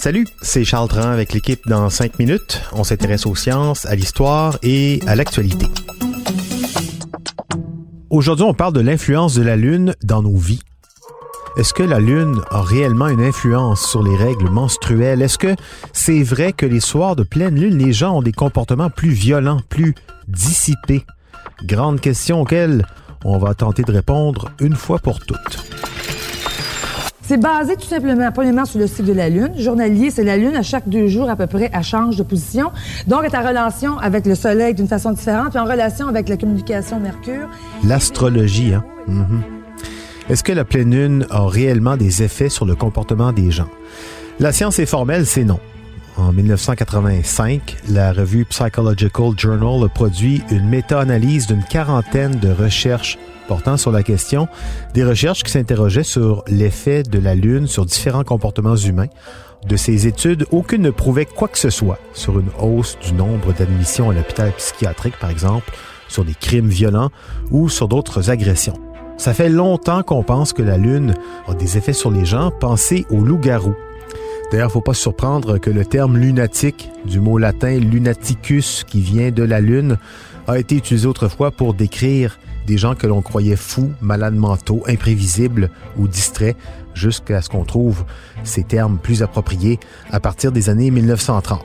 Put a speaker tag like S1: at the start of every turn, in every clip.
S1: Salut, c'est Charles Dran avec l'équipe dans 5 minutes. On s'intéresse aux sciences, à l'histoire et à l'actualité. Aujourd'hui, on parle de l'influence de la Lune dans nos vies. Est-ce que la Lune a réellement une influence sur les règles menstruelles? Est-ce que c'est vrai que les soirs de pleine Lune, les gens ont des comportements plus violents, plus dissipés? Grande question auxquelles on va tenter de répondre une fois pour toutes.
S2: C'est basé tout simplement, premièrement, sur le cycle de la Lune. Journalier, c'est la Lune, à chaque deux jours à peu près, elle change de position. Donc, elle est en relation avec le Soleil d'une façon différente, puis en relation avec la communication Mercure.
S1: L'astrologie, hein? Mhm. Est-ce que la pleine Lune a réellement des effets sur le comportement des gens? La science est formelle, c'est non. En 1985, la revue Psychological Journal a produit une méta-analyse d'une quarantaine de recherches portant sur la question, des recherches qui s'interrogeaient sur l'effet de la Lune sur différents comportements humains. De ces études, aucune ne prouvait quoi que ce soit sur une hausse du nombre d'admissions à l'hôpital psychiatrique, par exemple, sur des crimes violents ou sur d'autres agressions. Ça fait longtemps qu'on pense que la Lune a des effets sur les gens. Pensez aux loups-garous. D'ailleurs, faut pas se surprendre que le terme lunatique, du mot latin lunaticus, qui vient de la Lune, a été utilisé autrefois pour décrire des gens que l'on croyait fous, malades mentaux, imprévisibles ou distraits, jusqu'à ce qu'on trouve ces termes plus appropriés à partir des années 1930.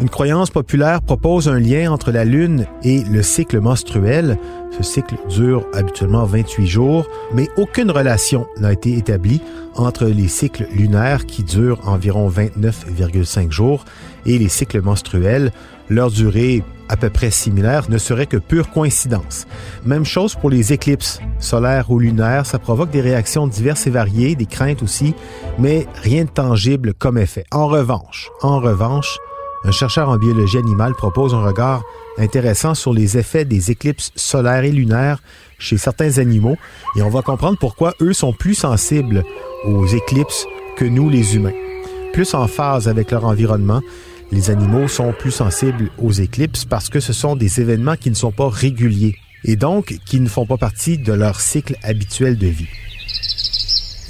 S1: Une croyance populaire propose un lien entre la Lune et le cycle menstruel. Ce cycle dure habituellement 28 jours, mais aucune relation n'a été établie entre les cycles lunaires qui durent environ 29,5 jours et les cycles menstruels. Leur durée à peu près similaire ne serait que pure coïncidence. Même chose pour les éclipses solaires ou lunaires, ça provoque des réactions diverses et variées, des craintes aussi, mais rien de tangible comme effet. En revanche, en revanche, un chercheur en biologie animale propose un regard intéressant sur les effets des éclipses solaires et lunaires chez certains animaux et on va comprendre pourquoi eux sont plus sensibles aux éclipses que nous les humains. Plus en phase avec leur environnement, les animaux sont plus sensibles aux éclipses parce que ce sont des événements qui ne sont pas réguliers et donc qui ne font pas partie de leur cycle habituel de vie.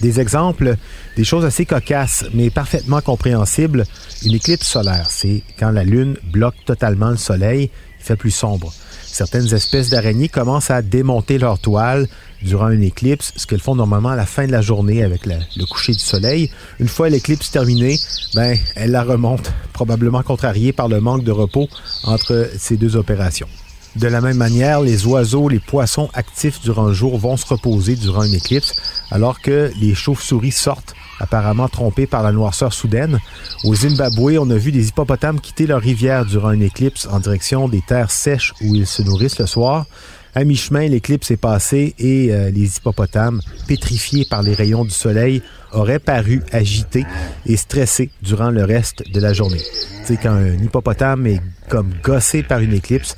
S1: Des exemples, des choses assez cocasses mais parfaitement compréhensibles. Une éclipse solaire, c'est quand la Lune bloque totalement le Soleil, il fait plus sombre. Certaines espèces d'araignées commencent à démonter leur toile durant une éclipse, ce qu'elles font normalement à la fin de la journée avec le coucher du soleil. Une fois l'éclipse terminée, ben, elles la remontent, probablement contrariées par le manque de repos entre ces deux opérations. De la même manière, les oiseaux, les poissons actifs durant le jour vont se reposer durant une éclipse, alors que les chauves-souris sortent apparemment trompés par la noirceur soudaine. Au Zimbabwe, on a vu des hippopotames quitter leur rivière durant une éclipse en direction des terres sèches où ils se nourrissent le soir. À mi-chemin, l'éclipse est passée et euh, les hippopotames, pétrifiés par les rayons du soleil, auraient paru agités et stressés durant le reste de la journée. Tu sais, quand un hippopotame est comme gossé par une éclipse,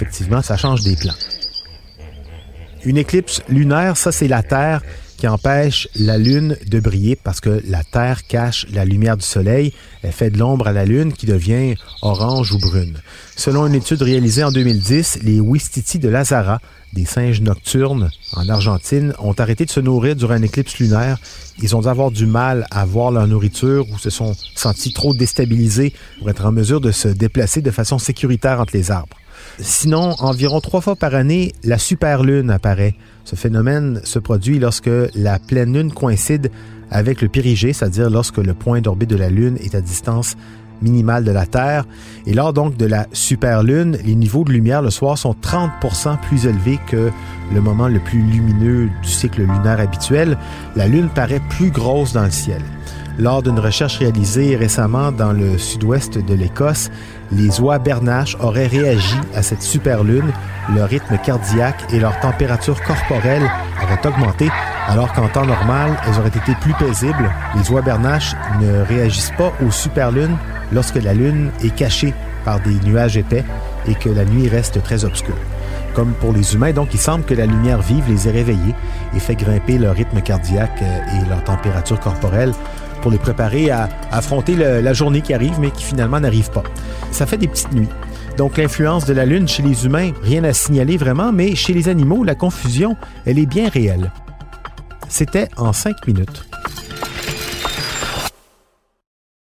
S1: effectivement, ça change des plans. Une éclipse lunaire, ça c'est la Terre qui empêche la Lune de briller parce que la Terre cache la lumière du Soleil. Elle fait de l'ombre à la Lune qui devient orange ou brune. Selon une étude réalisée en 2010, les Wistiti de Lazara, des singes nocturnes en Argentine, ont arrêté de se nourrir durant une éclipse lunaire. Ils ont dû avoir du mal à voir leur nourriture ou se sont sentis trop déstabilisés pour être en mesure de se déplacer de façon sécuritaire entre les arbres. Sinon, environ trois fois par année, la superlune apparaît. Ce phénomène se produit lorsque la pleine lune coïncide avec le périgée, c'est-à-dire lorsque le point d'orbite de la Lune est à distance minimale de la Terre. Et lors donc de la superlune, les niveaux de lumière le soir sont 30% plus élevés que le moment le plus lumineux du cycle lunaire habituel. La Lune paraît plus grosse dans le ciel. Lors d'une recherche réalisée récemment dans le sud-ouest de l'Écosse, les oies bernaches auraient réagi à cette superlune, leur rythme cardiaque et leur température corporelle auraient augmenté alors qu'en temps normal, elles auraient été plus paisibles. Les oies bernaches ne réagissent pas aux superlunes lorsque la lune est cachée par des nuages épais et que la nuit reste très obscure. Comme pour les humains, donc, il semble que la lumière vive les ait réveillés et fait grimper leur rythme cardiaque euh, et leur température corporelle pour les préparer à affronter la journée qui arrive, mais qui finalement n'arrive pas. Ça fait des petites nuits. Donc l'influence de la Lune chez les humains, rien à signaler vraiment, mais chez les animaux, la confusion, elle est bien réelle. C'était en cinq minutes.